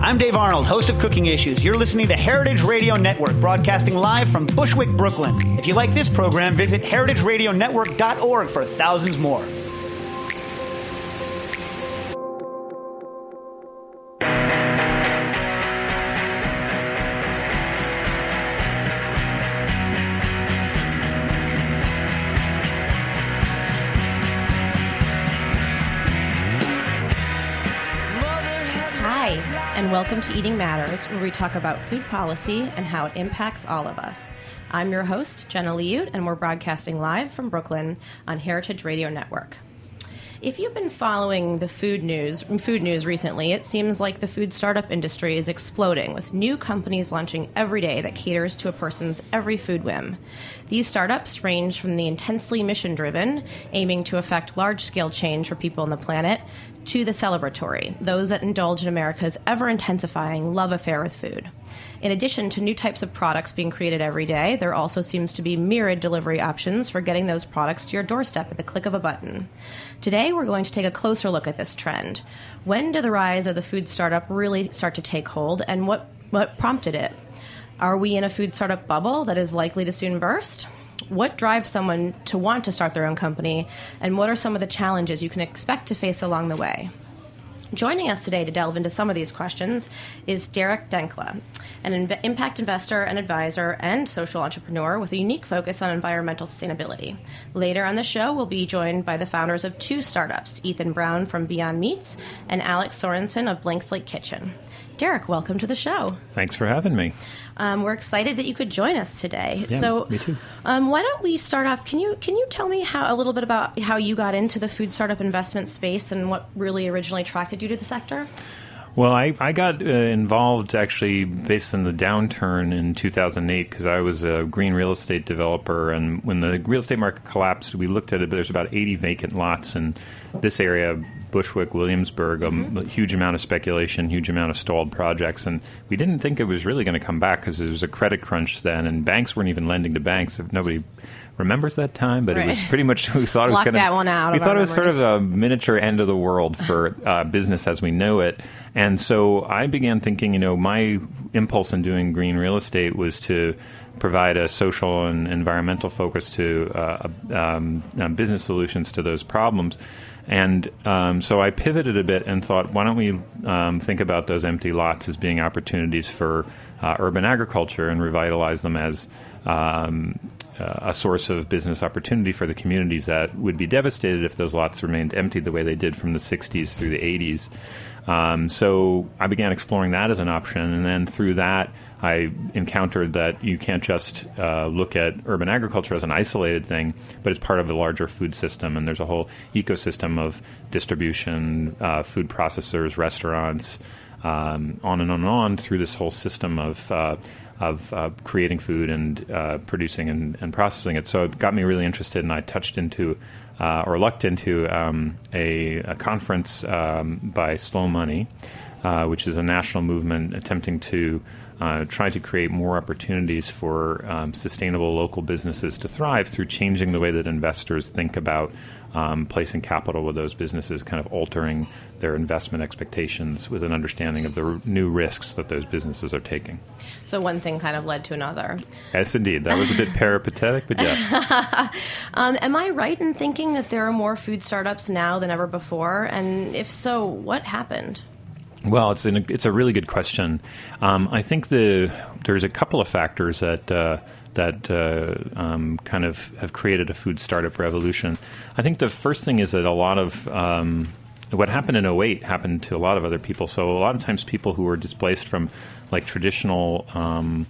I'm Dave Arnold, host of Cooking Issues. You're listening to Heritage Radio Network, broadcasting live from Bushwick, Brooklyn. If you like this program, visit heritageradionetwork.org for thousands more. Welcome to Eating Matters, where we talk about food policy and how it impacts all of us. I'm your host, Jenna Liut, and we're broadcasting live from Brooklyn on Heritage Radio Network. If you've been following the food news, food news recently, it seems like the food startup industry is exploding with new companies launching every day that caters to a person's every food whim. These startups range from the intensely mission driven, aiming to affect large scale change for people on the planet, to the celebratory, those that indulge in America's ever intensifying love affair with food. In addition to new types of products being created every day, there also seems to be myriad delivery options for getting those products to your doorstep at the click of a button. Today, we're going to take a closer look at this trend. When did the rise of the food startup really start to take hold, and what, what prompted it? Are we in a food startup bubble that is likely to soon burst? What drives someone to want to start their own company, and what are some of the challenges you can expect to face along the way? Joining us today to delve into some of these questions is Derek Denckla, an impact investor and advisor and social entrepreneur with a unique focus on environmental sustainability. Later on the show, we'll be joined by the founders of two startups, Ethan Brown from Beyond Meats and Alex Sorenson of Blank Slate Kitchen. Derek, welcome to the show. Thanks for having me. Um, we're excited that you could join us today. Yeah, so, me too. Um, why don't we start off? Can you can you tell me how a little bit about how you got into the food startup investment space and what really originally attracted you to the sector? Well, I, I got uh, involved actually based on the downturn in 2008 because I was a green real estate developer. And when the real estate market collapsed, we looked at it, there's about 80 vacant lots in this area, Bushwick, Williamsburg, a, a huge amount of speculation, huge amount of stalled projects. And we didn't think it was really going to come back because there was a credit crunch then, and banks weren't even lending to banks. If Nobody remembers that time, but it was pretty much we thought it was going to. that one out We thought it was sort of a miniature end of the world for uh, business as we know it. And so I began thinking, you know, my impulse in doing green real estate was to provide a social and environmental focus to uh, um, uh, business solutions to those problems. And um, so I pivoted a bit and thought, why don't we um, think about those empty lots as being opportunities for uh, urban agriculture and revitalize them as um, uh, a source of business opportunity for the communities that would be devastated if those lots remained empty the way they did from the 60s through the 80s. Um, so I began exploring that as an option, and then through that, I encountered that you can't just uh, look at urban agriculture as an isolated thing, but it's part of a larger food system, and there's a whole ecosystem of distribution, uh, food processors, restaurants, um, on and on and on through this whole system of uh, of uh, creating food and uh, producing and, and processing it. So it got me really interested, and I touched into uh, or lucked into um, a, a conference um, by Slow Money uh, which is a national movement attempting to uh, try to create more opportunities for um, sustainable local businesses to thrive through changing the way that investors think about um, placing capital with those businesses, kind of altering their investment expectations with an understanding of the r- new risks that those businesses are taking. So one thing kind of led to another. Yes, indeed. That was a bit peripatetic, but yes. um, am I right in thinking that there are more food startups now than ever before? And if so, what happened? Well, it's an, it's a really good question. Um, I think the there's a couple of factors that uh, that uh, um, kind of have created a food startup revolution. I think the first thing is that a lot of um, what happened in 08 happened to a lot of other people. So a lot of times people who were displaced from like traditional um,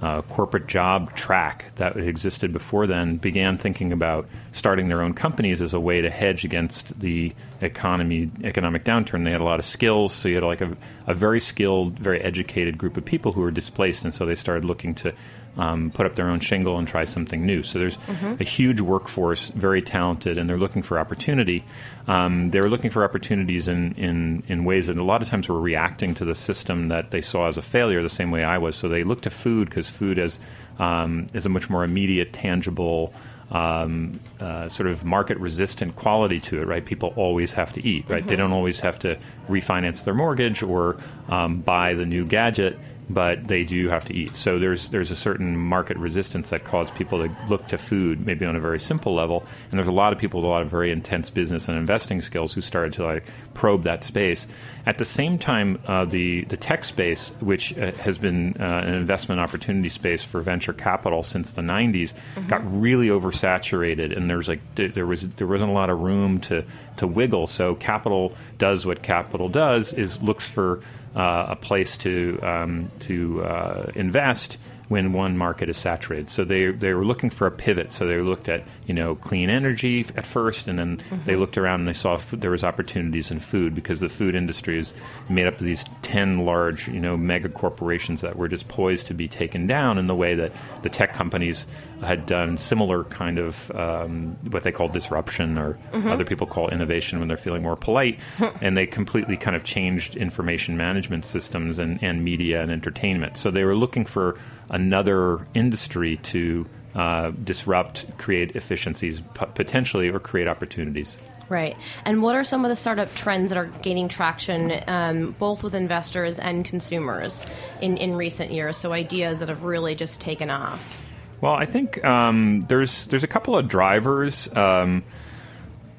uh, corporate job track that existed before then began thinking about starting their own companies as a way to hedge against the economy economic downturn. They had a lot of skills, so you had like a, a very skilled, very educated group of people who were displaced, and so they started looking to um, put up their own shingle and try something new. So there's mm-hmm. a huge workforce, very talented, and they're looking for opportunity. Um, they were looking for opportunities in, in, in ways that a lot of times were reacting to the system that they saw as a failure, the same way I was. So they looked to food because food is, um, is a much more immediate, tangible, um, uh, sort of market resistant quality to it, right? People always have to eat, right? Mm-hmm. They don't always have to refinance their mortgage or um, buy the new gadget but they do have to eat. So there's there's a certain market resistance that caused people to look to food, maybe on a very simple level. And there's a lot of people with a lot of very intense business and investing skills who started to like probe that space. At the same time, uh, the the tech space, which uh, has been uh, an investment opportunity space for venture capital since the 90s, mm-hmm. got really oversaturated, and there's like there was there wasn't a lot of room to to wiggle. So capital does what capital does is looks for uh, a place to um, to uh, invest when one market is saturated. So they they were looking for a pivot. So they looked at you know clean energy at first, and then mm-hmm. they looked around and they saw f- there was opportunities in food because the food industry is made up of these ten large you know mega corporations that were just poised to be taken down in the way that the tech companies had done similar kind of um, what they call disruption or mm-hmm. other people call innovation when they're feeling more polite, and they completely kind of changed information management systems and, and media and entertainment. So they were looking for another industry to uh, disrupt, create efficiencies p- potentially, or create opportunities. Right. And what are some of the startup trends that are gaining traction um, both with investors and consumers in, in recent years? So, ideas that have really just taken off? Well, I think um, there's, there's a couple of drivers um,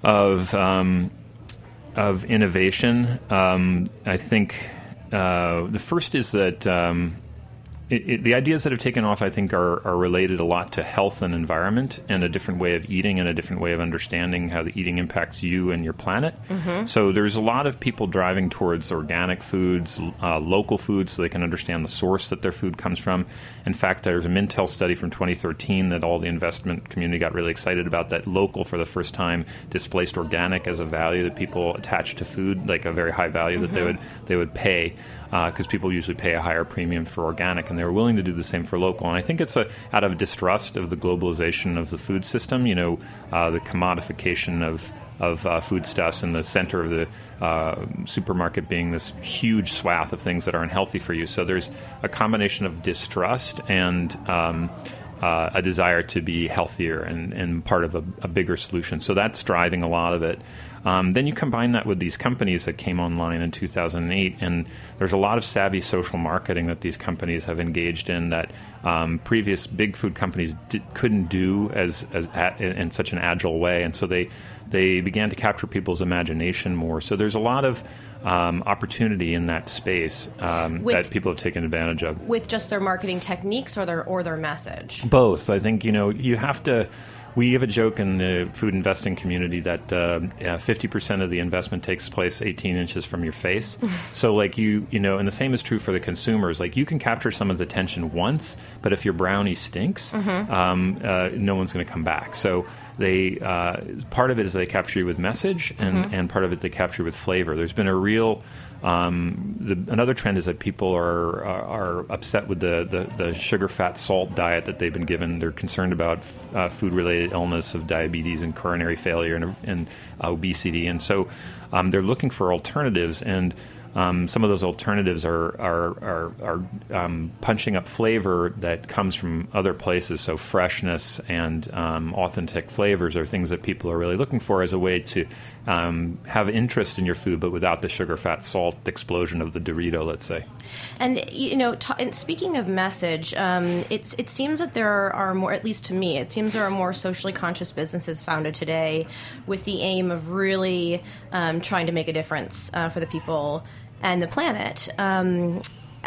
of, um, of innovation. Um, I think uh, the first is that um, it, it, the ideas that have taken off, I think, are, are related a lot to health and environment and a different way of eating and a different way of understanding how the eating impacts you and your planet. Mm-hmm. So there's a lot of people driving towards organic foods, uh, local foods, so they can understand the source that their food comes from. In fact, there's a Mintel study from 2013 that all the investment community got really excited about that local for the first time displaced organic as a value that people attach to food, like a very high value mm-hmm. that they mm-hmm. would they would pay because uh, people usually pay a higher premium for organic, and they were willing to do the same for local. And I think it's a, out of distrust of the globalization of the food system, you know, uh, the commodification of of uh, foodstuffs in the center of the uh, supermarket being this huge swath of things that are unhealthy for you. So there's a combination of distrust and um, uh, a desire to be healthier and, and part of a, a, bigger solution. So that's driving a lot of it. Um, then you combine that with these companies that came online in 2008, and there's a lot of savvy social marketing that these companies have engaged in that um, previous big food companies couldn't do as, as at, in such an agile way, and so they they began to capture people's imagination more. So there's a lot of um, opportunity in that space um, with, that people have taken advantage of. With just their marketing techniques or their or their message. Both. I think you know you have to. We have a joke in the food investing community that uh, fifty percent of the investment takes place eighteen inches from your face. so, like you, you know, and the same is true for the consumers. Like you can capture someone's attention once, but if your brownie stinks, mm-hmm. um, uh, no one's going to come back. So they uh, part of it is they capture you with message, and, mm-hmm. and part of it they capture with flavor. There's been a real um, the, another trend is that people are are, are upset with the, the, the, sugar, fat, salt diet that they've been given. They're concerned about f- uh, food related illness of diabetes and coronary failure and, and uh, obesity, and so um, they're looking for alternatives and um, some of those alternatives are are are, are um, punching up flavor that comes from other places. So freshness and um, authentic flavors are things that people are really looking for as a way to um, have interest in your food, but without the sugar, fat, salt explosion of the Dorito, let's say. And you know, t- and speaking of message, um, it's it seems that there are more, at least to me, it seems there are more socially conscious businesses founded today with the aim of really um, trying to make a difference uh, for the people and the planet. Um,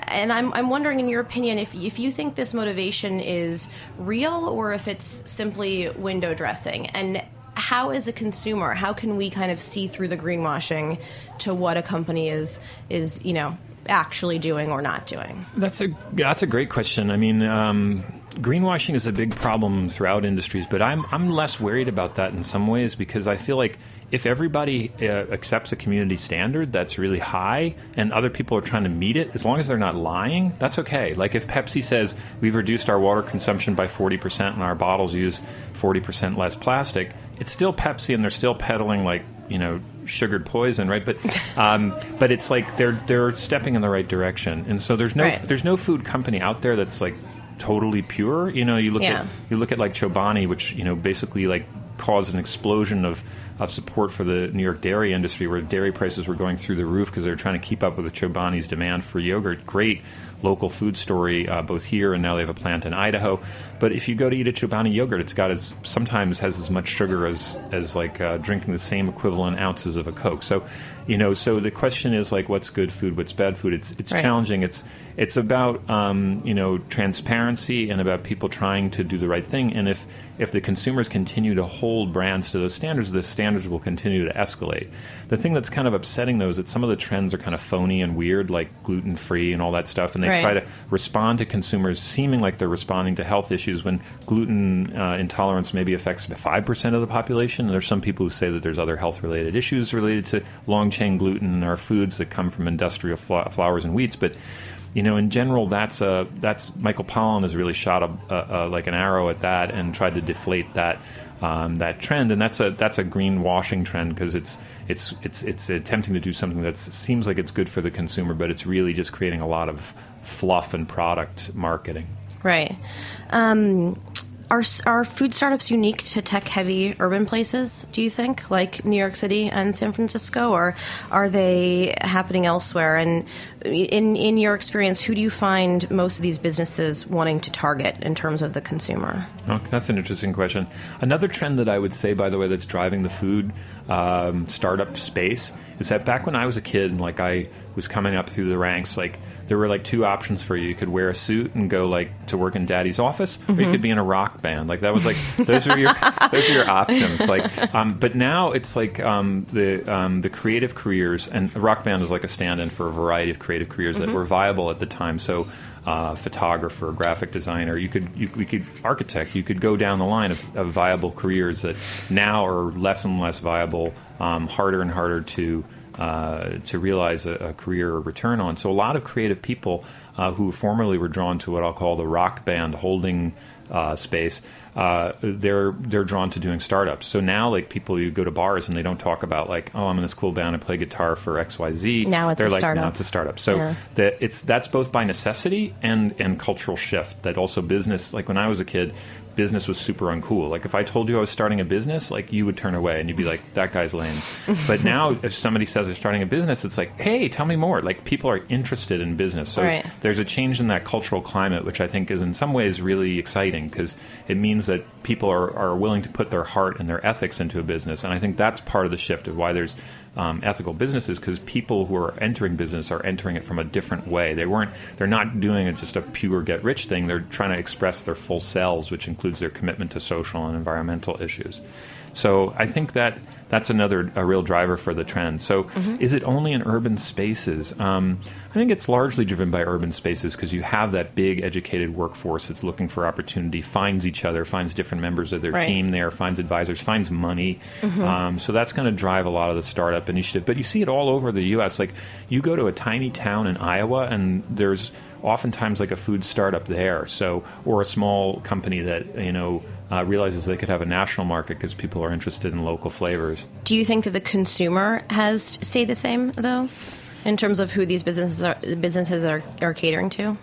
and I'm, I'm wondering, in your opinion, if, if you think this motivation is real or if it's simply window dressing. And how, as a consumer, how can we kind of see through the greenwashing to what a company is, is you know, actually doing or not doing? That's a that's a great question. I mean, um, greenwashing is a big problem throughout industries, but I'm I'm less worried about that in some ways because I feel like if everybody uh, accepts a community standard that's really high and other people are trying to meet it, as long as they're not lying, that's okay. Like if Pepsi says we've reduced our water consumption by 40% and our bottles use 40% less plastic, it's still Pepsi and they're still peddling like, you know, sugared poison, right? But um, but it's like they're they're stepping in the right direction. And so there's no Right. there's no food company out there that's like totally pure. You know, you look Yeah. at you look at like Chobani, which you know basically like caused an explosion of of support for the New York dairy industry, where dairy prices were going through the roof because they were trying to keep up with the Chobani's demand for yogurt. Great local food story, uh, both here and now they have a plant in Idaho. But if you go to eat a Chobani yogurt, it's got as sometimes has as much sugar as as like uh, drinking the same equivalent ounces of a Coke. So, you know, so the question is like, what's good food, what's bad food? It's it's Right. challenging. It's it's about um, you know transparency and about people trying to do the right thing. And if if the consumers continue to hold brands to those standards, the standards will continue to escalate. The thing that's kind of upsetting though is that some of the trends are kind of phony and weird, like gluten free and all that stuff, and they Right. Try to respond to consumers seeming like they're responding to health issues when gluten uh, intolerance maybe affects five percent of the population. And there's some people who say that there's other health related issues related to long chain gluten or foods that come from industrial fla- flours and wheats, but you know, in general, that's a that's Michael Pollan has really shot a, a, a like an arrow at that and tried to deflate that um, that trend, and that's a that's a greenwashing trend because it's it's it's it's attempting to do something that seems like it's good for the consumer, but it's really just creating a lot of fluff and product marketing. Right. Um, are, are food startups unique to tech heavy urban places, do you think, like New York City and San Francisco, or are they happening elsewhere? And in, in your experience, who do you find most of these businesses wanting to target in terms of the consumer? Oh, that's an interesting question. Another trend that I would say, by the way, that's driving the food um, startup space is that back when I was a kid and like I was coming up through the ranks, like there were like two options for you. You could wear a suit and go like to work in daddy's office, or you could be in a rock band. Like that was like those were your those are your options. Like, um, but now it's like um, the um, the creative careers, and rock band is like a stand-in for a variety of creative careers that were viable at the time. So uh, photographer, graphic designer. You could you, we could architect. You could go down the line of, of viable careers that now are less and less viable, um, harder and harder to uh, to realize a, a career or return on. So a lot of creative people uh, who formerly were drawn to what I'll call the rock band holding uh, space. Uh, they're they're drawn to doing startups. So now, like people, you go to bars and they don't talk about like, oh, I'm in this cool band, I play guitar for X, Y, Z. Now it's they're a like, startup. now it's a startup. So Yeah. that it's that's both by necessity and and cultural shift. That also business. Like when I was a kid, business was super uncool. Like if I told you I was starting a business, like you would turn away and you'd be like, that guy's lame. but now, if somebody says they're starting a business, it's like, hey, tell me more. Like people are interested in business. So Right. there's a change in that cultural climate, which I think is in some ways really exciting because it means that people are, are willing to put their heart and their ethics into a business. And I think that's part of the shift of why there's um, ethical businesses because people who are entering business are entering it from a different way. They weren't. They're not doing it just a pure get rich thing. They're trying to express their full selves, which includes their commitment to social and environmental issues. So I think that that's another a real driver for the trend. So is it only in urban spaces? Um, I think it's largely driven by urban spaces because you have that big educated workforce that's looking for opportunity, finds each other, finds different members of their Right. team there, finds advisors, finds money. Um, so that's going to drive a lot of the startup initiative. But you see it all over the U.S. Like you go to a tiny town in Iowa, and there's oftentimes like a food startup there. So or a small company that you know uh, realizes they could have a national market because people are interested in local flavors. Do you think that the consumer has stayed the same, though? in terms of who these businesses are businesses are, are catering to?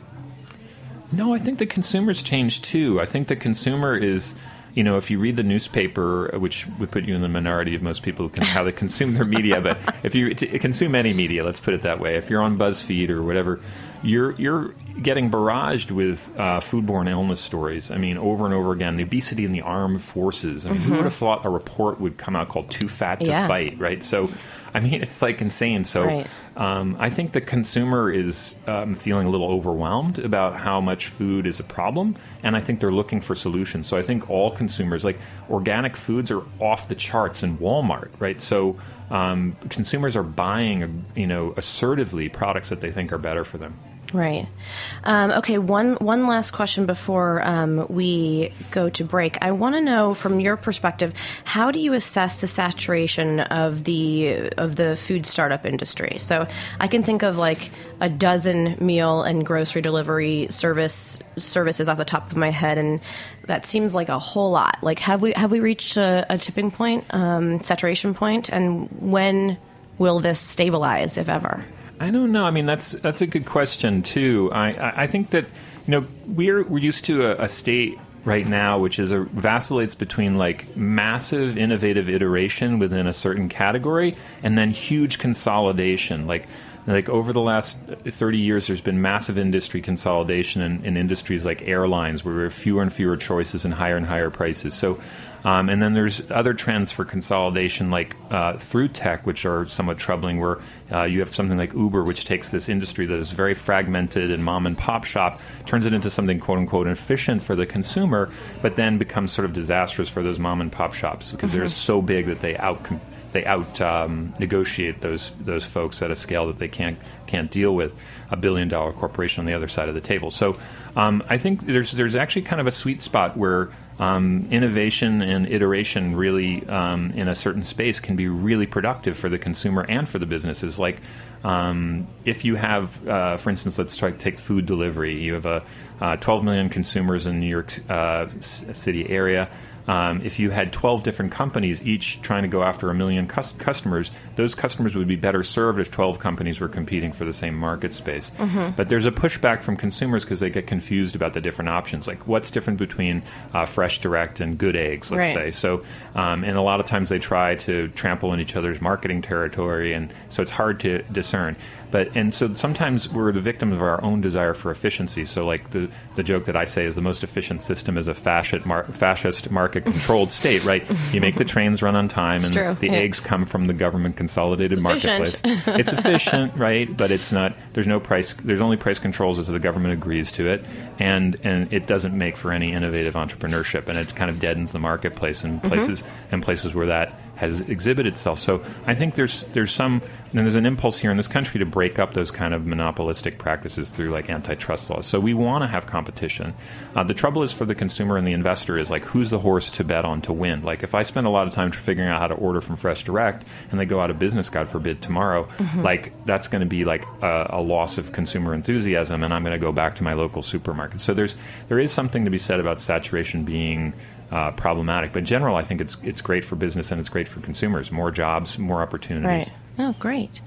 No, I think the consumer's changed too. I think the consumer is you know, if you read the newspaper, which would put you in the minority of most people who can, how they consume their media, but if you consume any media, let's put it that way, if you're on BuzzFeed or whatever, you're you're getting barraged with uh, foodborne illness stories. I mean, over and over again, the obesity in the armed forces. I mean, mm-hmm. who would have thought a report would come out called "Too Fat to yeah. Fight"? Right. So, I mean, it's like insane. So, right. um, I think the consumer is um, feeling a little overwhelmed about how much food is a problem, and I think they're looking for solutions. So, I think all consumers, like organic foods, are off the charts in Walmart. Right. So. Um, consumers are buying, you know, assertively products that they think are better for them. Right. Um, okay. One one last question before um, we go to break. I want to know from your perspective, how do you assess the saturation of the of the food startup industry? So I can think of like a dozen meal and grocery delivery service services off the top of my head, and that seems like a whole lot. Like, have we have we reached a, a tipping point, um, saturation point, and when will this stabilize, if ever? I don't know. I mean, that's that's a good question too. I I think that you know we're we're used to a, a state right now which is a vacillates between like massive innovative iteration within a certain category and then huge consolidation like like over the last 30 years there's been massive industry consolidation in, in industries like airlines where there are fewer and fewer choices and higher and higher prices so um, and then there's other trends for consolidation, like uh, through tech, which are somewhat troubling, where uh, you have something like Uber, which takes this industry that is very fragmented and mom and pop shop, turns it into something quote unquote efficient for the consumer, but then becomes sort of disastrous for those mom and pop shops because mm-hmm. they're so big that they out they out um, negotiate those those folks at a scale that they can't can't deal with a billion dollar corporation on the other side of the table. So um, I think there's there's actually kind of a sweet spot where um, innovation and iteration really um, in a certain space can be really productive for the consumer and for the businesses. Like um, if you have, uh, for instance, let's try take food delivery. You have a uh, 12 million consumers in New York uh, City area. Um, if you had 12 different companies each trying to go after a million cus- customers, those customers would be better served if 12 companies were competing for the same market space. Mm-hmm. But there's a pushback from consumers because they get confused about the different options. Like, what's different between uh, Fresh Direct and Good Eggs, let's right. say? So, um, and a lot of times they try to trample in each other's marketing territory, and so it's hard to discern. But and so sometimes we're the victim of our own desire for efficiency. So like the the joke that I say is the most efficient system is a fascist mar- fascist market controlled state, right? You make the trains run on time, it's and true. the yeah. eggs come from the government consolidated it's marketplace. it's efficient, right? But it's not. There's no price. There's only price controls as the government agrees to it, and and it doesn't make for any innovative entrepreneurship, and it kind of deadens the marketplace in mm-hmm. places mm-hmm. in places where that has exhibited itself. So I think there's there's some and there's an impulse here in this country to break up those kind of monopolistic practices through like antitrust laws. So we want to have competition. Uh, the trouble is for the consumer and the investor is like who's the horse to bet on to win. Like if I spend a lot of time figuring out how to order from Fresh Direct and they go out of business, God forbid, tomorrow, mm-hmm. like that's going to be like a, a loss of consumer enthusiasm, and I'm going to go back to my local supermarket. So there's there is something to be said about saturation being uh, problematic. But in general, I think it's it's great for business and it's great for consumers. More jobs, more opportunities. Right. Oh, great.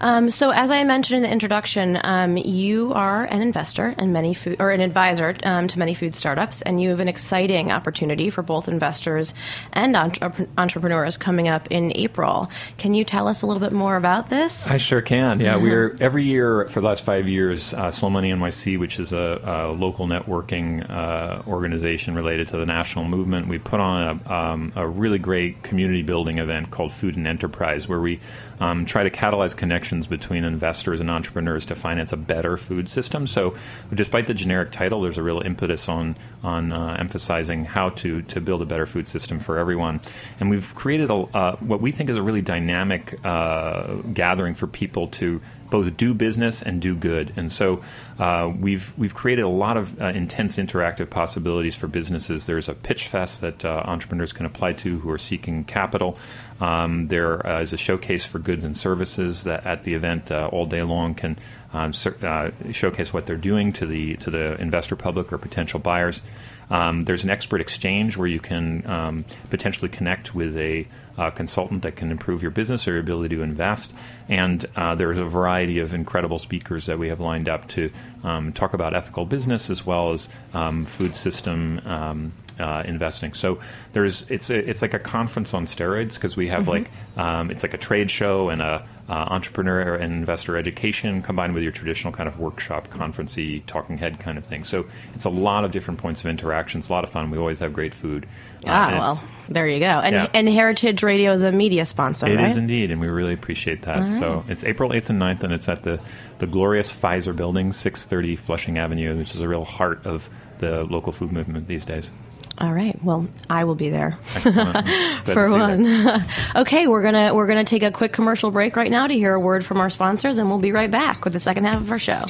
Um, so, as I mentioned in the introduction, um, you are an investor in many food, or an advisor um, to many food startups, and you have an exciting opportunity for both investors and entre- entrepreneurs coming up in April. Can you tell us a little bit more about this? I sure can. Yeah, we're every year for the last five years, uh, Slow Money NYC, which is a, a local networking uh, organization related to the national movement, we put on a, um, a really great community building event called Food and Enterprise, where we um, try to catalyze connections between investors and entrepreneurs to finance a better food system. So, despite the generic title, there's a real impetus on on uh, emphasizing how to to build a better food system for everyone. And we've created a, uh, what we think is a really dynamic uh, gathering for people to both do business and do good. And so uh, we've we've created a lot of uh, intense interactive possibilities for businesses. There's a pitch fest that uh, entrepreneurs can apply to who are seeking capital. Um, there uh, is a showcase for goods and services that at the event uh, all day long can um, uh, showcase what they're doing to the to the investor public or potential buyers. Um, there's an expert exchange where you can um, potentially connect with a uh, consultant that can improve your business or your ability to invest. And uh, there's a variety of incredible speakers that we have lined up to um, talk about ethical business as well as um, food system. Um, uh, investing. So there's it's a, it's like a conference on steroids because we have like um, it's like a trade show and a uh, entrepreneur and investor education combined with your traditional kind of workshop, conferencey, talking head kind of thing. So it's a lot of different points of interaction. It's a lot of fun. We always have great food. Uh, Ah, and well, there you go. And Yeah. and Heritage Radio is a media sponsor, It is right? indeed, and we really appreciate that. So it's April 8th and 9th, and it's at the, the glorious Pfizer building, 630 Flushing Avenue, which is a real heart of the local food movement these days. All right. Well, I will be there. Excellent. Glad to for one. okay, we're gonna we're gonna take a quick commercial break right now to hear a word from our sponsors, and we'll be right back with the second half of our show.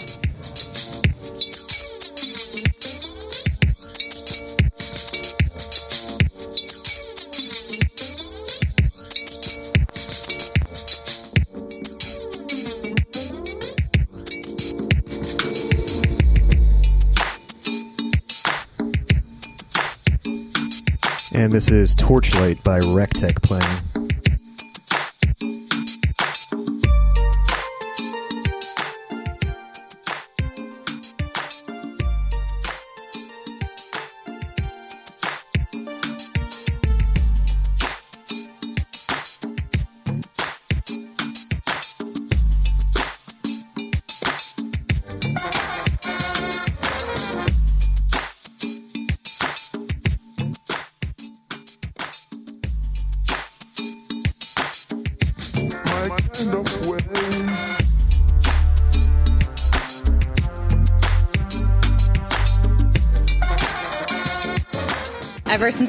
And this is Torchlight by Rectech playing.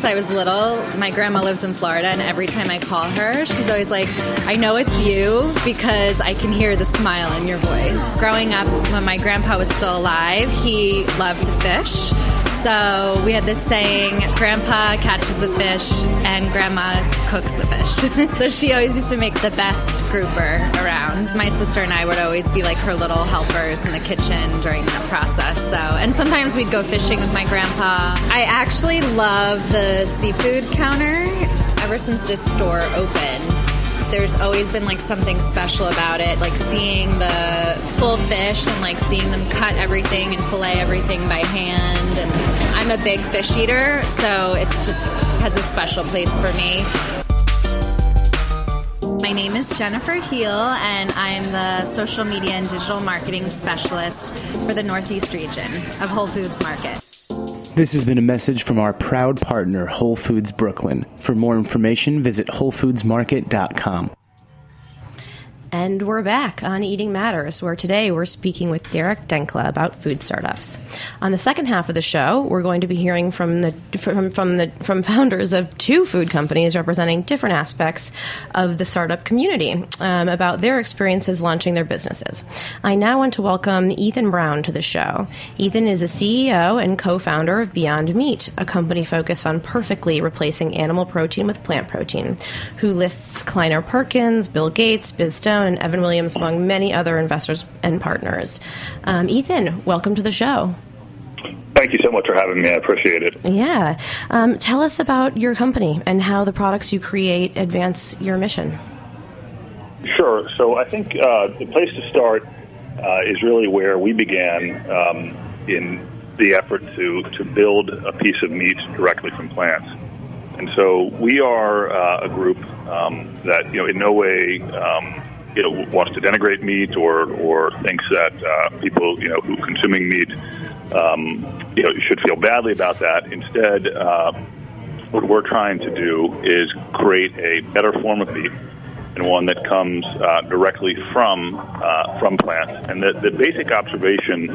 Since I was little, my grandma lives in Florida, and every time I call her, she's always like, I know it's you because I can hear the smile in your voice. Growing up, when my grandpa was still alive, he loved to fish. So we had this saying Grandpa catches the fish and Grandma cooks the fish. so she always used to make the best grouper around. My sister and I would always be like her little helpers in the kitchen during that process. So, and sometimes we'd go fishing with my grandpa. I actually love the seafood counter ever since this store opened there's always been like something special about it like seeing the full fish and like seeing them cut everything and fillet everything by hand and i'm a big fish eater so it's just has a special place for me my name is Jennifer Heel, and I'm the social media and digital marketing specialist for the Northeast region of Whole Foods Market. This has been a message from our proud partner, Whole Foods Brooklyn. For more information, visit WholeFoodsMarket.com. And we're back on Eating Matters, where today we're speaking with Derek Denckla about food startups. On the second half of the show, we're going to be hearing from the from, from the from founders of two food companies representing different aspects of the startup community um, about their experiences launching their businesses. I now want to welcome Ethan Brown to the show. Ethan is a CEO and co-founder of Beyond Meat, a company focused on perfectly replacing animal protein with plant protein, who lists Kleiner Perkins, Bill Gates, Biz Stone, and Evan Williams among many other investors and partners. Um, Ethan, welcome to the show. Thank you so much for having me. I appreciate it. Yeah. Um, tell us about your company and how the products you create advance your mission. Sure. So I think uh, the place to start uh, is really where we began um, in the effort to, to build a piece of meat directly from plants. And so we are uh, a group um, that you know in no way um, you know wants to denigrate meat or or thinks that uh, people you know who are consuming meat um, you know should feel badly about that. Instead, uh, what we're trying to do is create a better form of meat and one that comes uh, directly from uh, from plants. And the, the basic observation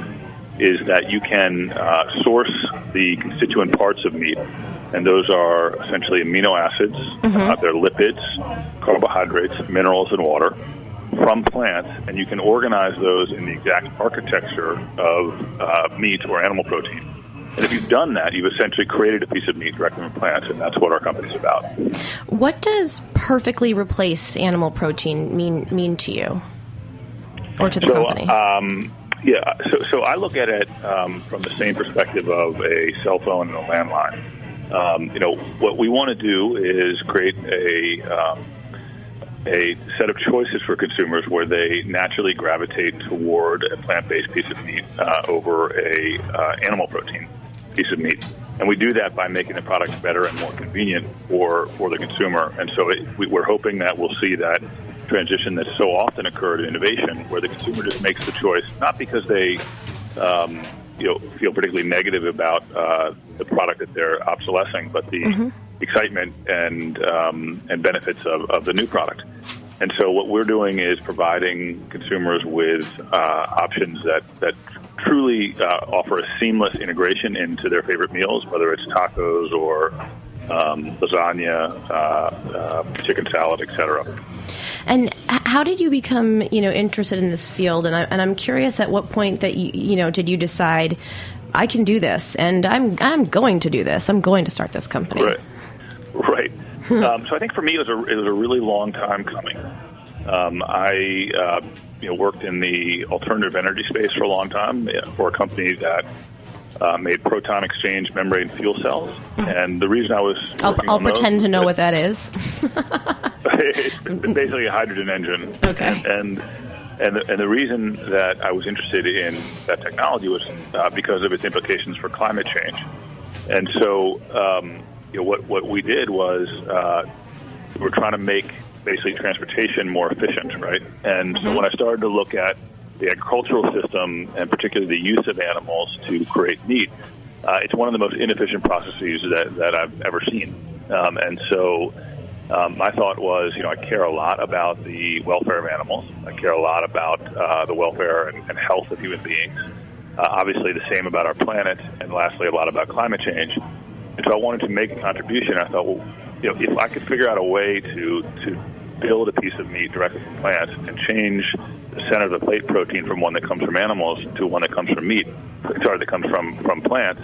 is that you can uh, source the constituent parts of meat, and those are essentially amino acids, uh, they're lipids, carbohydrates, minerals, and water from plants, and you can organize those in the exact architecture of uh, meat or animal protein. And if you've done that, you've essentially created a piece of meat directly from plants, and that's what our company's about. What does perfectly replace animal protein mean mean to you or to the so, company? Um, yeah, so, so I look at it um, from the same perspective of a cell phone and a landline. Um, you know, what we want to do is create a um, a set of choices for consumers where they naturally gravitate toward a plant-based piece of meat uh, over a uh, animal protein piece of meat. And we do that by making the product better and more convenient for, for the consumer. And so it, we, we're hoping that we'll see that transition that's so often occurred in innovation, where the consumer just makes the choice not because they um, you know feel particularly negative about uh, the product that they're obsolescing, but the excitement and um, and benefits of, of the new product. And so what we're doing is providing consumers with uh, options that that truly uh, offer a seamless integration into their favorite meals, whether it's tacos or um, lasagna, uh, uh, chicken salad, etc. And how did you become, you know, interested in this field? And, I, and I'm curious, at what point that you, you know, did you decide I can do this, and I'm I'm going to do this. I'm going to start this company. Right. Right. um, so I think for me, it was a it was a really long time coming. Um, I uh, you know worked in the alternative energy space for a long time for a company that uh, made proton exchange membrane fuel cells. And the reason I was I'll, I'll on those pretend to know what that is. it's basically a hydrogen engine. Okay. And and and the, and the reason that I was interested in that technology was uh, because of its implications for climate change. And so, um, you know, what what we did was uh, we were trying to make basically transportation more efficient, right? And so when I started to look at the agricultural system and particularly the use of animals to create meat, uh, it's one of the most inefficient processes that, that I've ever seen. Um, and so um, my thought was, you know, I care a lot about the welfare of animals. I care a lot about uh, the welfare and, and health of human beings. Uh, obviously, the same about our planet, and lastly, a lot about climate change. And so I wanted to make a contribution. I thought, well, you know, if I could figure out a way to to build a piece of meat directly from plants and change the center of the plate protein from one that comes from animals to one that comes from meat, sorry, that comes from from plants,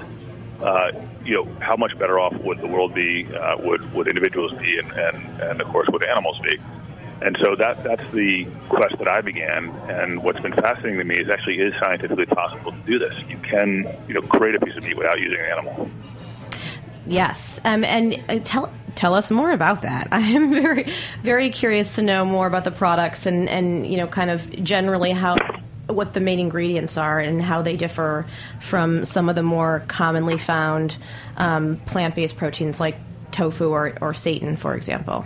uh, you know, how much better off would the world be? Uh, would would individuals be, and, and and of course, would animals be? And so that that's the quest that I began. And what's been fascinating to me is actually is scientifically possible to do this. You can you know create a piece of meat without using an animal. Yes, um, and uh, tell tell us more about that. I am very very curious to know more about the products and and you know kind of generally how what the main ingredients are and how they differ from some of the more commonly found um, plant based proteins like tofu or or seitan, for example.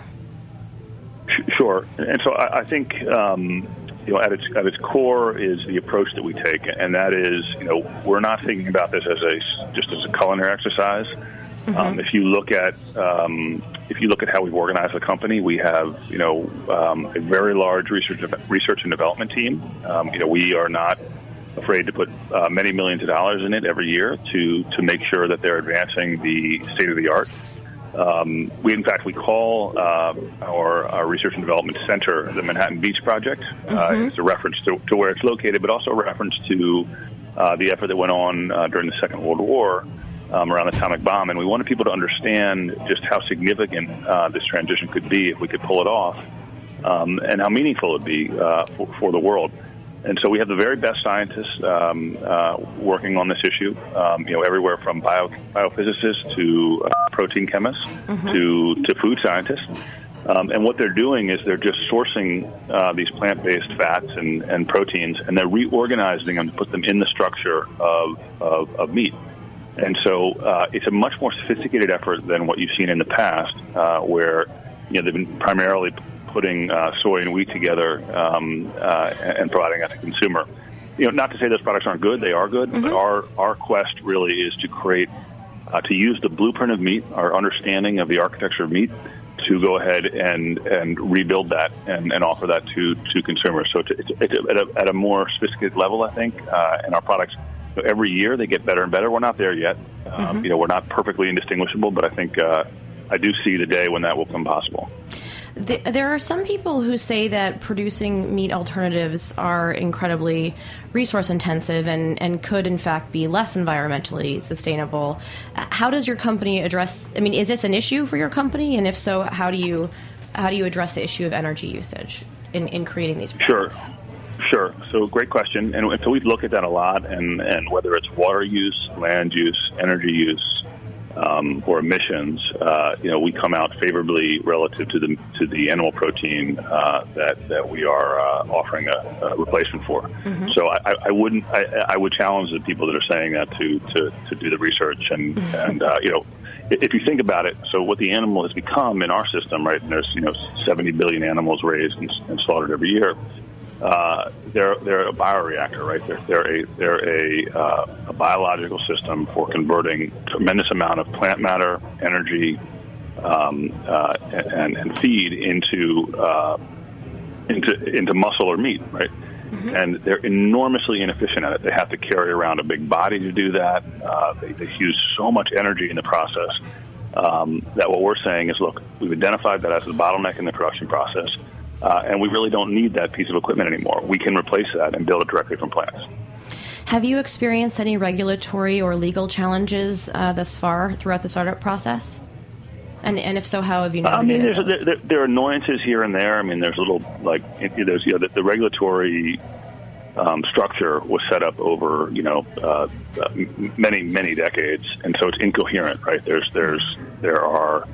Sure. And so I, I think um, you know at its at its core is the approach that we take, and that is you know we're not thinking about this as a just as a culinary exercise. Um, if you look at um, if you look at how we've organized the company, we have you know um, a very large research research and development team. Um, you know we are not afraid to put uh, many millions of dollars in it every year to to make sure that they're advancing the state of the art. Um, we, in fact, we call uh, our, our research and development center the Manhattan Beach Project. Uh, it's a reference to, to where it's located, but also a reference to uh, the effort that went on uh, during the Second World War um, around the atomic bomb. And we wanted people to understand just how significant uh, this transition could be if we could pull it off, um, and how meaningful it would be uh, for, for the world. And so we have the very best scientists um, uh, working on this issue. Um, you know, everywhere from bio, biophysicists to uh, protein chemists to to food scientists. Um, and what they're doing is they're just sourcing uh, these plant-based fats and, and proteins, and they're reorganizing them to put them in the structure of, of, of meat. And so uh, it's a much more sophisticated effort than what you've seen in the past, uh, where you know they've been primarily putting uh, soy and wheat together um, uh, and providing that to consumer. You know, not to say those products aren't good; they are good. But our our quest really is to create, uh, to use the blueprint of meat, our understanding of the architecture of meat, to go ahead and and rebuild that and, and offer that to to consumers. So it's, it's, it's at, a, at a more sophisticated level, I think, uh, and our products. Every year they get better and better. We're not there yet. Um, You know, we're not perfectly indistinguishable, but I think uh, I do see the day when that will become possible. Th- There are some people who say that producing meat alternatives are incredibly resource intensive and, and could, in fact, be less environmentally sustainable. Uh, How does your company address? I mean, is this an issue for your company? And if so, how do you how do you address the issue of energy usage in, in creating these products? Sure. So great question, and so we look at that a lot, and and whether it's water use, land use, energy use, um, or emissions, uh, you know, we come out favorably relative to the to the animal protein uh, that that we are uh, offering a, a replacement for. Mhm. So I, I wouldn't. I, I would challenge the people that are saying that to to, to do the research and and uh, you know. If you think about it, so what the animal has become in our system, right? And there's you know 70 billion animals raised and, and slaughtered every year. Uh, they're they're a bioreactor, right? They're they're a they're a, uh, a biological system for converting tremendous amount of plant matter, energy, um, uh, and, and feed into uh, into into muscle or meat, right? And they're enormously inefficient at it. They have to carry around a big body to do that. Uh, they, they use so much energy in the process um, that what we're saying is, look, we've identified that as the bottleneck in the production process, uh, and we really don't need that piece of equipment anymore. We can replace that and build it directly from plants. Have you experienced any regulatory or legal challenges uh, thus far throughout the startup process? And, and if so, how have you I mean, navigated there's, those? there, there are annoyances here and there. I mean, there's little like there's you know the, the regulatory um, structure was set up over you know uh, many many decades, and so it's incoherent, right? There's there's there are.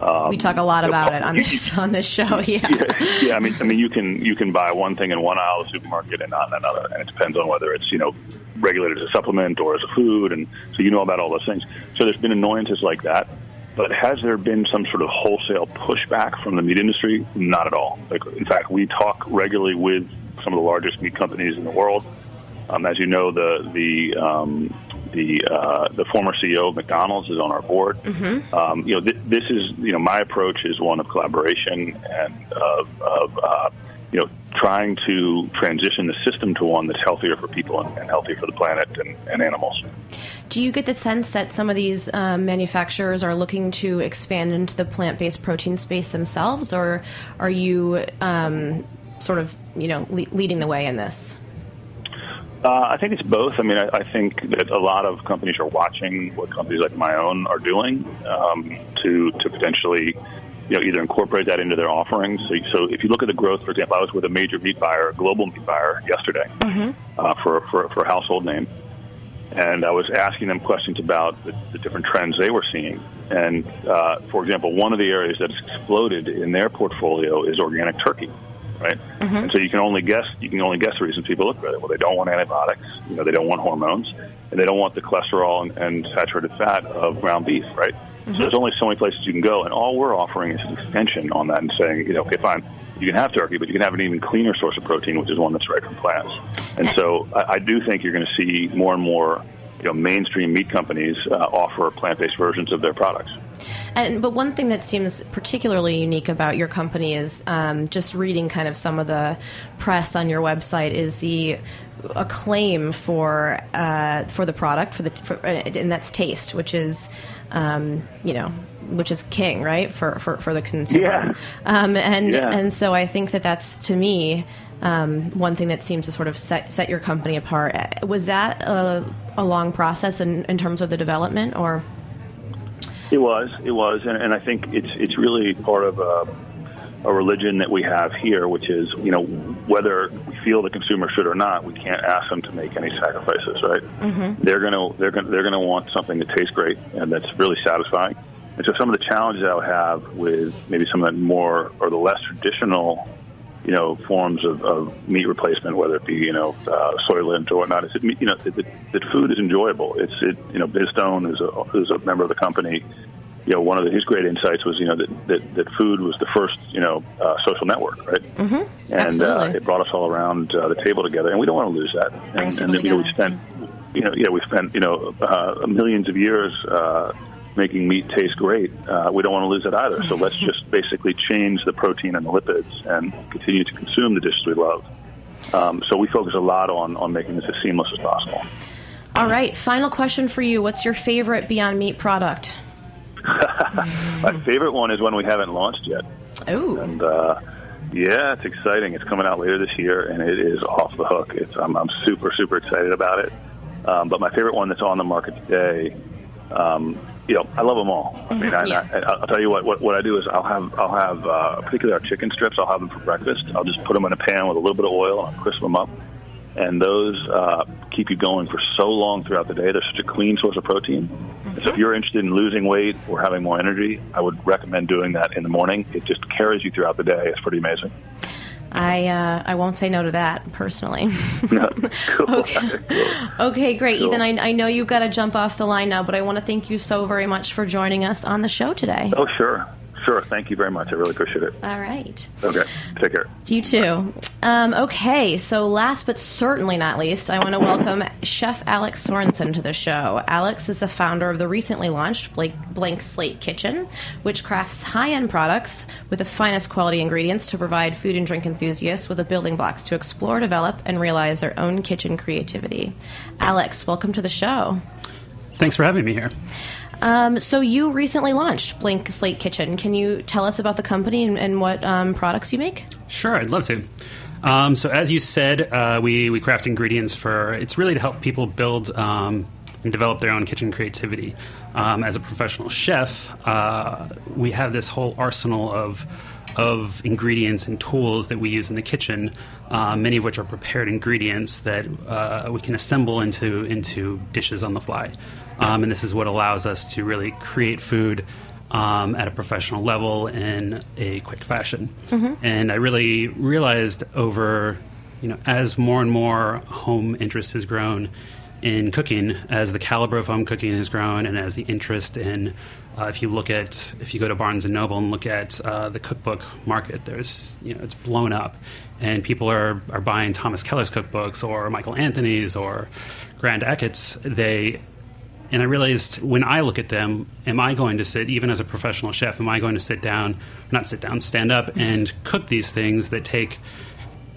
Um, we talk a lot about it on this on this show. Yeah. yeah, I mean, I mean, you can you can buy one thing in one aisle of the supermarket and not in another, and it depends on whether it's you know regulated as a supplement or as a food, and so you know about all those things. So there's been annoyances like that, but has there been some sort of wholesale pushback from the meat industry? Not at all. Like, in fact, we talk regularly with some of the largest meat companies in the world. Um, as you know, the the um, the uh, the former CEO of McDonald's is on our board. Mhm. Um, you know, th- this is you know my approach is one of collaboration and of, of uh, you know trying to transition the system to one that's healthier for people and, and healthier for the planet and, and animals. Do you get the sense that some of these um, manufacturers are looking to expand into the plant-based protein space themselves, or are you um, sort of you know le- leading the way in this? Uh, I think it's both. I mean, I, I think that a lot of companies are watching what companies like my own are doing um, to to potentially, you know, either incorporate that into their offerings. So, so if you look at the growth, for example, I was with a major meat buyer, a global meat buyer, yesterday uh, for, for for a household name, and I was asking them questions about the, the different trends they were seeing. And uh, for example, one of the areas that's exploded in their portfolio is organic turkey, right? And so you can only guess you can only guess the reasons people look it. Well, they don't want antibiotics, you know, they don't want hormones, and they don't want the cholesterol and, and saturated fat of ground beef, right? So there's only so many places you can go, and all we're offering is an extension on that and saying, you know, okay, fine, you can have turkey, but you can have an even cleaner source of protein, which is one that's right from plants. And so I, I do think you're going to see more and more, you know, mainstream meat companies uh, offer plant-based versions of their products. And but one thing that seems particularly unique about your company is um, just reading kind of some of the press on your website is the acclaim for uh, for the product for the for, uh, and that's taste, which is um, you know which is king, right for for, for the consumer. Yeah. Um, and Yeah. and so I think that that's to me um, one thing that seems to sort of set set your company apart. Uh, Was that a, a long process in, in terms of the development, or It was, it was, and, and I think it's it's really part of a, a religion that we have here, which is you know whether we feel the consumer should or not, we can't ask them to make any sacrifices, right? Mhm. They're gonna they're gonna they're gonna want something that tastes great and that's really satisfying. And so some of the challenges I would have with maybe some of the more or the less traditional, you know, forms of, of meat replacement, whether it be you know uh, soy lint or whatnot, is that you know that, that, food is enjoyable. It's it you know Biz Stone, who's a who's a member of the company, you know one of the, his great insights was you know that, that that food was the first you know uh, social network, right? mm-hmm. and uh, it brought us all around uh, the table together, and we don't want to lose that. And, and you know, we spent, you know, yeah, we spent, you know, uh, millions of years uh, making meat taste great. Uh, we don't want to lose it either. So let's just basically change the protein and the lipids and continue to consume the dishes we love. Um, so we focus a lot on on making this as seamless as possible. All right, final question for you. What's your favorite Beyond Meat product? My favorite one is one we haven't launched yet. Oh, and uh, yeah, it's exciting. It's coming out later this year, and it is off the hook. It's I'm, I'm super super excited about it. Um, but my favorite one that's on the market today, um, you know, I love them all. I mean, I, I, I'll tell you what, what. What I do is I'll have I'll have uh, particularly our chicken strips. I'll have them for breakfast. I'll just put them in a pan with a little bit of oil and I'll crisp them up. and those uh, keep you going for so long throughout the day. They're such a clean source of protein. And so if you're interested in losing weight or having more energy, I would recommend doing that in the morning. It just carries you throughout the day. It's pretty amazing. I uh, I won't say no to that personally. okay. okay, great, Cool. Ethan. I, I know you've got to jump off the line now, but I want to thank you so very much for joining us on the show today. Oh, sure. Sure. Thank you very much. I really appreciate it. All right. Okay. Take care. You too. Um, okay, so last but certainly not least, I want to welcome Chef Alex Sorenson to the show. Alex is the founder of the recently launched Blank, Blank Slate Kitchen, which crafts high end products with the finest quality ingredients to provide food and drink enthusiasts with the building blocks to explore, develop, and realize their own kitchen creativity. Alex, welcome to the show. Thanks for having me here. Um, so you recently launched Blank Slate Kitchen. Can you tell us about the company and, and what um, products you make? Sure, I'd love to. Um, so, as you said, uh, we, we craft ingredients for it's really to help people build um, and develop their own kitchen creativity. Um, as a professional chef, uh, we have this whole arsenal of of ingredients and tools that we use in the kitchen, uh, many of which are prepared ingredients that uh, we can assemble into into dishes on the fly. Um, and this is what allows us to really create food um, at a professional level in a quick fashion. And I really realized over, you know, as more and more home interest has grown in cooking, as the caliber of home cooking has grown, and as the interest in, uh, if you look at, if you go to Barnes and Noble and look at uh, the cookbook market, there's, you know, it's blown up, and people are are buying Thomas Keller's cookbooks or Michael Anthony's or Grant Achatz's. They and I realized when I look at them, am I going to sit, even as a professional chef, am I going to sit down, not sit down, stand up and cook these things that take,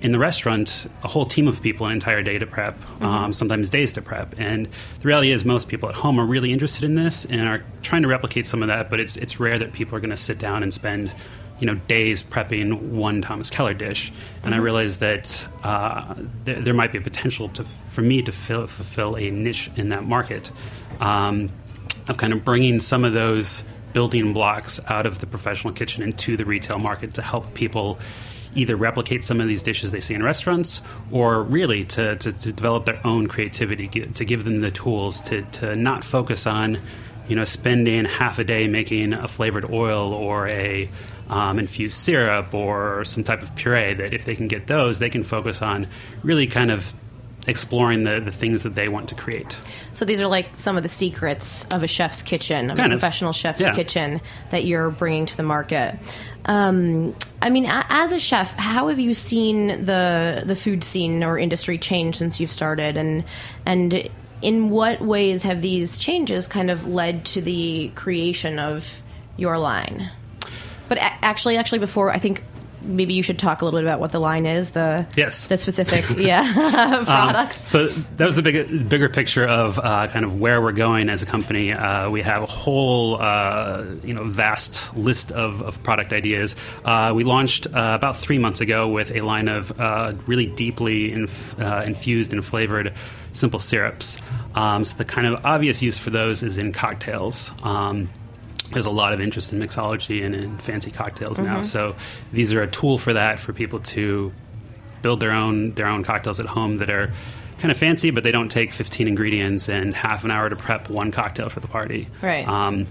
in the restaurant, a whole team of people an entire day to prep, um, sometimes days to prep. And the reality is, most people at home are really interested in this and are trying to replicate some of that, but it's, it's rare that people are going to sit down and spend you know days prepping one Thomas Keller dish, and I realized that uh, th- there might be a potential to for me to fill, fulfill a niche in that market. Um, of kind of bringing some of those building blocks out of the professional kitchen into the retail market to help people either replicate some of these dishes they see in restaurants or really to, to, to develop their own creativity, to give them the tools to, to not focus on you know, spending half a day making a flavored oil or a um, infused syrup or some type of puree. That if they can get those, they can focus on really kind of exploring the, the things that they want to create. So these are like some of the secrets of a chef's kitchen, of Kind a of. professional chef's Yeah. kitchen that you're bringing to the market. Um, I mean, a- as a chef, how have you seen the the food scene or industry change since you've started, and and in what ways have these changes kind of led to the creation of your line? But a- actually, actually, before I think. Maybe you should talk a little bit about what the line is. The Yes. the specific yeah Um, products. so that was the big, bigger picture of uh, kind of where we're going as a company. Uh, we have a whole, uh, you know, vast list of, of product ideas. Uh, we launched uh, about three months ago with a line of uh, really deeply inf- uh, infused and flavored simple syrups. Um, so the kind of obvious use for those is in cocktails. Um, there's a lot of interest in mixology and in fancy cocktails now. Mhm. So these are a tool for that for people to build their own their own cocktails at home that are kind of fancy, but they don't take 15 ingredients and half an hour to prep one cocktail for the party. Right. Um,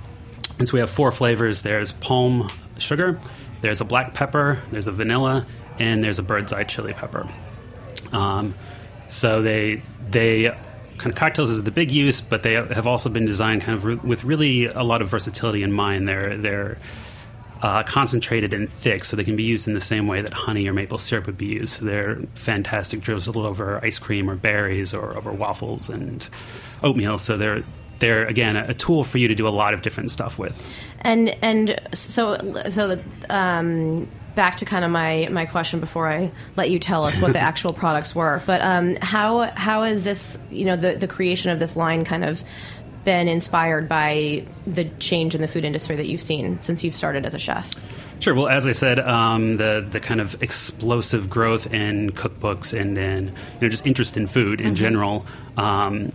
and so we have four flavors. There's palm sugar, there's a black pepper, there's a vanilla, and there's a bird's eye chili pepper. Um, so they they kind of cocktails is the big use, but they have also been designed kind of re- with really a lot of versatility in mind. They're they're uh, concentrated and thick, so they can be used in the same way that honey or maple syrup would be used. So they're fantastic drizzled over ice cream or berries or over waffles and oatmeal. So they're they're again a, tool for you to do a lot of different stuff with. And and so so the, um, back to kind of my my question before I let you tell us what the actual products were. But um, how how is this you know the the creation of this line kind of been inspired by the change in the food industry that you've seen since you've started as a chef? Sure. Well, as I said, um, the the kind of explosive growth in cookbooks and in you know just interest in food in Mhm. general, um,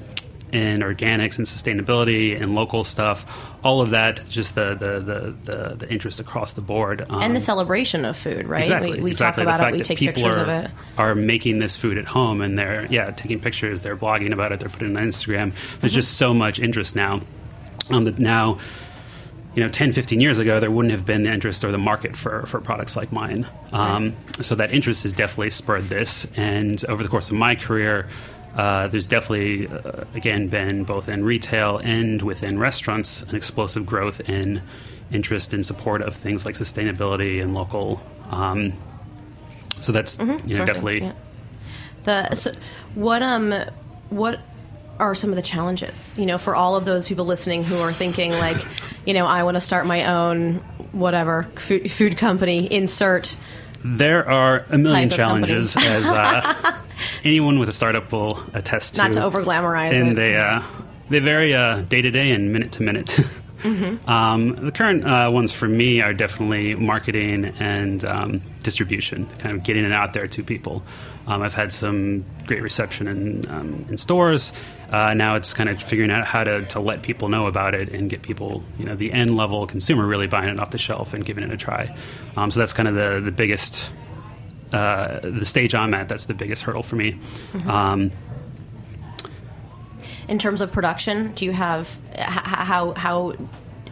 in organics and sustainability and local stuff. All of that, just the the the, the, the interest across the board, um, and the celebration of food, right? Exactly, we we exactly. talk about it, we take people pictures are, of it. Are making this food at home and they're yeah taking pictures, they're blogging about it, they're putting it on Instagram. There's Mm-hmm. just so much interest now. Um, that now you know 10 15 years ago there wouldn't have been the interest or the market for, for products like mine um, so that interest has definitely spurred this and over the course of my career uh, there's definitely uh, again been both in retail and within restaurants an explosive growth in interest and support of things like sustainability and local um, so that's you know definitely yeah. The so what um what are some of the challenges you know for all of those people listening who are thinking like you know I want to start my own whatever food, food company insert There are a million Type of company. challenges, as uh, anyone with a startup will attest to. Not to over-glamorize and it. they uh, they vary day to day and minute to minute. Mhm. Um, the current uh, ones for me are definitely marketing and um, distribution, kind of getting it out there to people. Um, I've had some great reception in, um, in stores. Uh, now it's kind of figuring out how to, to let people know about it and get people, you know, the end level consumer really buying it off the shelf and giving it a try. Um, so that's kind of the, the biggest, uh, the stage I'm at, that's the biggest hurdle for me. Mhm. Um, in terms of production do you have how how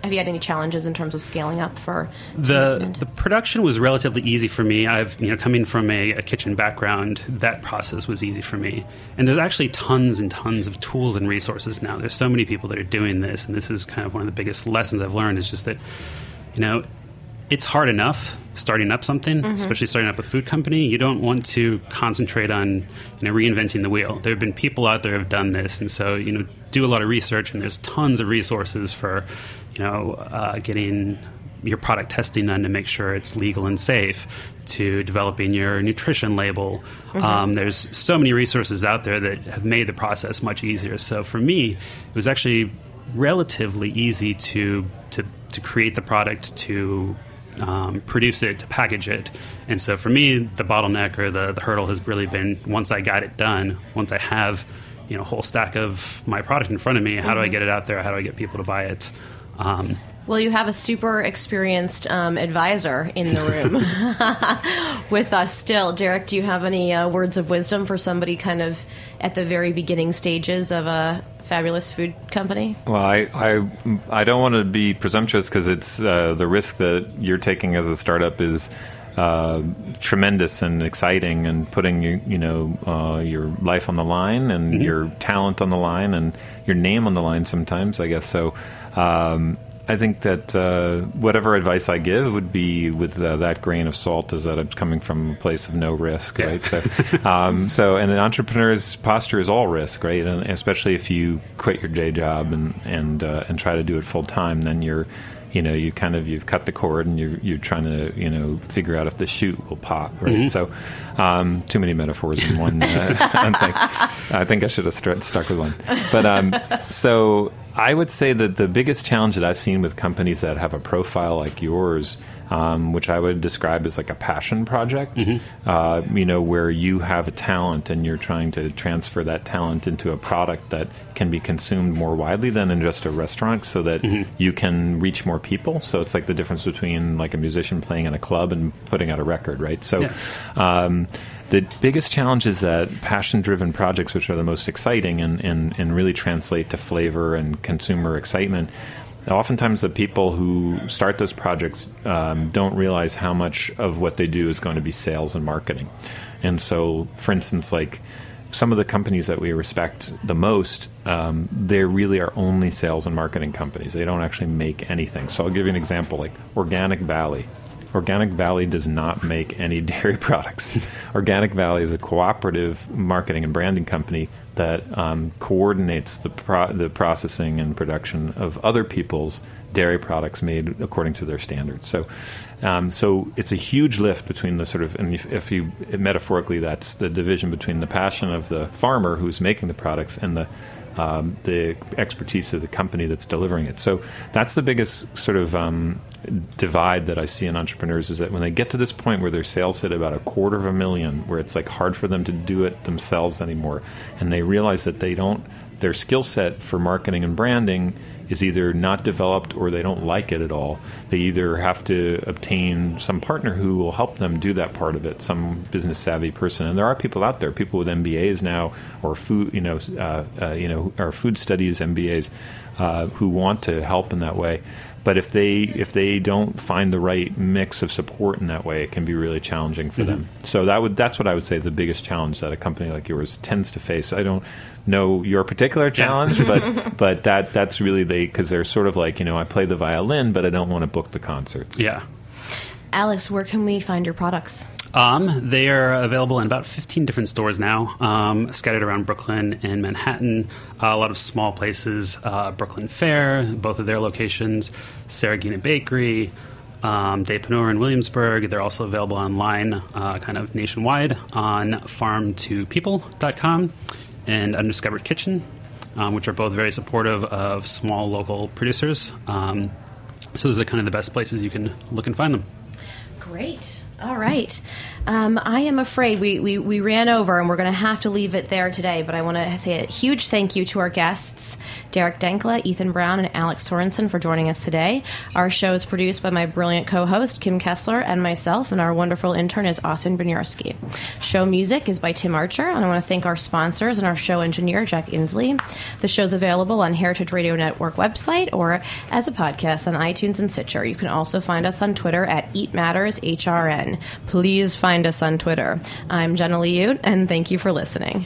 have you had any challenges in terms of scaling up for the the production was relatively easy for me. I've you know coming from a, a kitchen background, that process was easy for me. And there's actually tons and tons of tools and resources now. There's so many people that are doing this, and this is kind of one of the biggest lessons I've learned is just that you know it's hard enough starting up something, Mhm. especially starting up a food company. You don't want to concentrate on you know reinventing the wheel. There have been people out there who have done this, and so you know do a lot of research. And there's tons of resources for you know uh, getting your product testing done to make sure it's legal and safe, to developing your nutrition label. Mhm. Um, there's so many resources out there that have made the process much easier. So for me, it was actually relatively easy to to to create the product to um, produce it to package it. And so for me the bottleneck or the, the hurdle has really been once i got it done once i have you know a whole stack of my product in front of me how do i Mhm. get it out there? How do i get people to buy it? Um, well you have a super experienced um, advisor in the room with us still. Derek do you have any uh, words of wisdom for somebody kind of at the very beginning stages of a fabulous food company Well, I I, I don't want to be presumptuous because it's uh, the risk that you're taking as a startup is uh, tremendous and exciting, and putting you you know uh, your life on the line and Mhm. your talent on the line and your name on the line. Sometimes, I guess so. Um, I think that uh, whatever advice I give would be with uh, that grain of salt, is that I'm coming from a place of no risk, right? So, um, so, and an entrepreneur's posture is all risk, right? And especially if you quit your day job and and uh, and try to do it full time, then you're, you know, you kind of you've cut the cord and you're you're trying to you know figure out if the shoot will pop, right? Mhm. So, um, too many metaphors in one, uh. I think I should have st- stuck with one, but um, so. I would say that the biggest challenge that I've seen with companies that have a profile like yours, um, which I would describe as like a passion project, uh, you know, where you have a talent and you're trying to transfer that talent into a product that can be consumed more widely than in just a restaurant so that you can reach more people. So it's like the difference between like a musician playing in a club and putting out a record, right? So, um, the biggest challenge is that passion driven projects, which are the most exciting and, and, and really translate to flavor and consumer excitement, oftentimes the people who start those projects um, don't realize how much of what they do is going to be sales and marketing. And so, for instance, like some of the companies that we respect the most, um, they really are only sales and marketing companies. They don't actually make anything. So I'll give you an example like Organic Valley. Organic Valley does not make any dairy products. Organic Valley is a cooperative marketing and branding company that um, coordinates the, pro- the processing and production of other people's dairy products made according to their standards. So, um, so it's a huge lift between the sort of, and if, if you metaphorically, that's the division between the passion of the farmer who's making the products and the um, the expertise of the company that's delivering it. So that's the biggest sort of um, divide that I see in entrepreneurs is that when they get to this point where their sales hit about a quarter of a million, where it's like hard for them to do it themselves anymore, and they realize that they don't their skill set for marketing and branding is either not developed or they don't like it at all. They either have to obtain some partner who will help them do that part of it, some business savvy person. And there are people out there, people with MBAs now, or food, you know, uh, uh, you know, or food studies MBAs, uh, who want to help in that way. But if they if they don't find the right mix of support in that way, it can be really challenging for Mhm. them. So that would that's what I would say the biggest challenge that a company like yours tends to face. I don't know your particular challenge, but but that that's really they because they're sort of like you know I play the violin, but I don't want to book the concerts. Yeah. Alex, where can we find your products? Um, they are available in about 15 different stores now, um, scattered around Brooklyn and Manhattan. Uh, a lot of small places, uh, Brooklyn Fair, both of their locations, Saraghina Bakery, um, Depanneur in Williamsburg. They're also available online, uh, kind of nationwide, on farm2people.com and Undiscovered Kitchen, um, which are both very supportive of small local producers. Um, so those are kind of the best places you can look and find them. Great. All right. Um, I am afraid we, we, we ran over and we're going to have to leave it there today, but I want to say a huge thank you to our guests, Derek Denckla, Ethan Brown, and Alex Sorenson for joining us today. Our show is produced by my brilliant co host, Kim Kessler, and myself, and our wonderful intern is Austin Beniarski. Show music is by Tim Archer, and I want to thank our sponsors and our show engineer, Jack Inslee. The show's available on Heritage Radio Network website or as a podcast on iTunes and Stitcher. You can also find us on Twitter at Eat Matters HRN. Please find us on Twitter. I'm Jenna Liute, and thank you for listening.